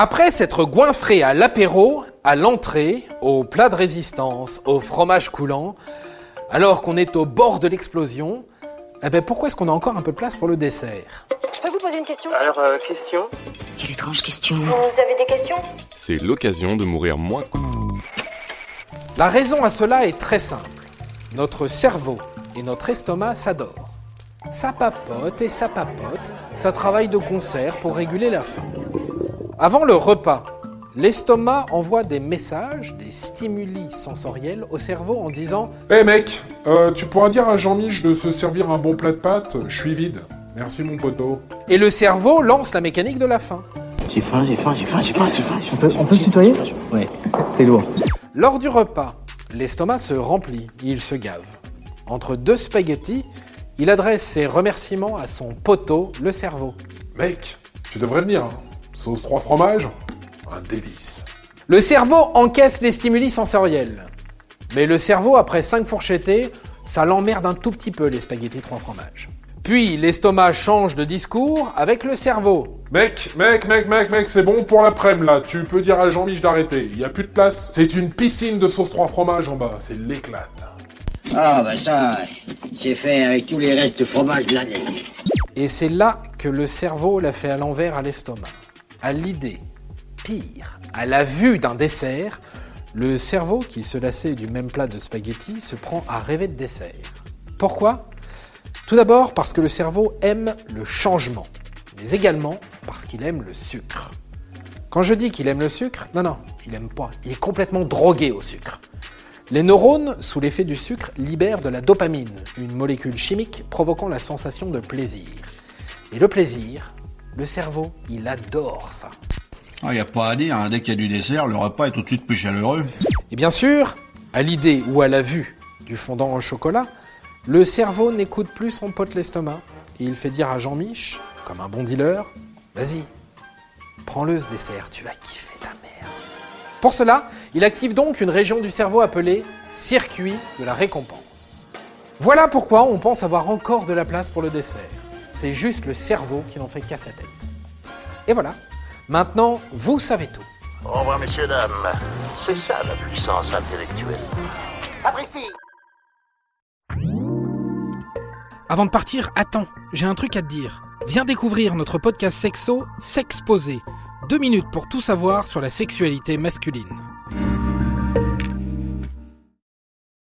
Après s'être goinfré à l'apéro, à l'entrée, au plat de résistance, au fromage coulant, alors qu'on est au bord de l'explosion, eh ben pourquoi est-ce qu'on a encore un peu de place pour le dessert? Je peux vous poser une question? Alors, euh, question? Quelle étrange question. Vous avez des questions? C'est l'occasion de mourir moins. La raison à cela est très simple. Notre cerveau et notre estomac s'adorent. Ça papote et ça papote, ça travaille de concert pour réguler la faim. Avant le repas, l'estomac envoie des messages, des stimuli sensoriels au cerveau en disant Eh mec, euh, tu pourras dire à Jean-Mich de se servir un bon plat de pâtes Je suis vide. Merci mon poteau. et le cerveau lance la mécanique de la faim. J'ai faim, j'ai faim, j'ai faim, j'ai faim, j'ai faim. On peut, on peut se tutoyer Ouais, t'es lourd. Lors du repas, l'estomac se remplit, il se gave. Entre deux spaghettis, il adresse ses remerciements à son poteau, le cerveau. Mec, tu devrais venir. Sauce trois fromages Un délice. Le cerveau encaisse les stimuli sensoriels. Mais le cerveau, après cinq fourchettés, ça l'emmerde un tout petit peu les spaghettis trois fromages. Puis l'estomac change de discours avec le cerveau. Mec, mec, mec, mec, mec, c'est bon pour l'après-midi là. Tu peux dire à Jean-Mich d'arrêter. Il y a plus de place. C'est une piscine de sauce trois fromages en bas. C'est l'éclate. Ah bah ça, c'est fait avec tous les restes de fromage de l'année. Et c'est là que le cerveau l'a fait à l'envers à l'estomac. À l'idée, pire, à la vue d'un dessert, le cerveau, qui se lassait du même plat de spaghettis, se prend à rêver de dessert. Pourquoi? Tout d'abord parce que le cerveau aime le changement, mais également parce qu'il aime le sucre. Quand je dis qu'il aime le sucre, non, non, il aime pas. Il est complètement drogué au sucre. Les neurones, sous l'effet du sucre, libèrent de la dopamine, une molécule chimique provoquant la sensation de plaisir. Et le plaisir, le cerveau, il adore ça. Il n'y a pas à dire, hein, dès qu'il y a du dessert, le repas est tout de suite plus chaleureux. Et bien sûr, à l'idée ou à la vue du fondant au chocolat, le cerveau n'écoute plus son pote l'estomac et il fait dire à Jean-Mich, comme un bon dealer, vas-y, prends-le ce dessert, tu vas kiffer ta mère. Pour cela, il active donc une région du cerveau appelée circuit de la récompense. Voilà pourquoi on pense avoir encore de la place pour le dessert. C'est juste le cerveau qui n'en fait qu'à sa tête. Et voilà, maintenant vous savez tout. Au revoir, messieurs, dames. C'est ça la puissance intellectuelle. Sapristi Avant de partir, attends, j'ai un truc à te dire. Viens découvrir notre podcast sexo, S'exposer. Deux minutes pour tout savoir sur la sexualité masculine.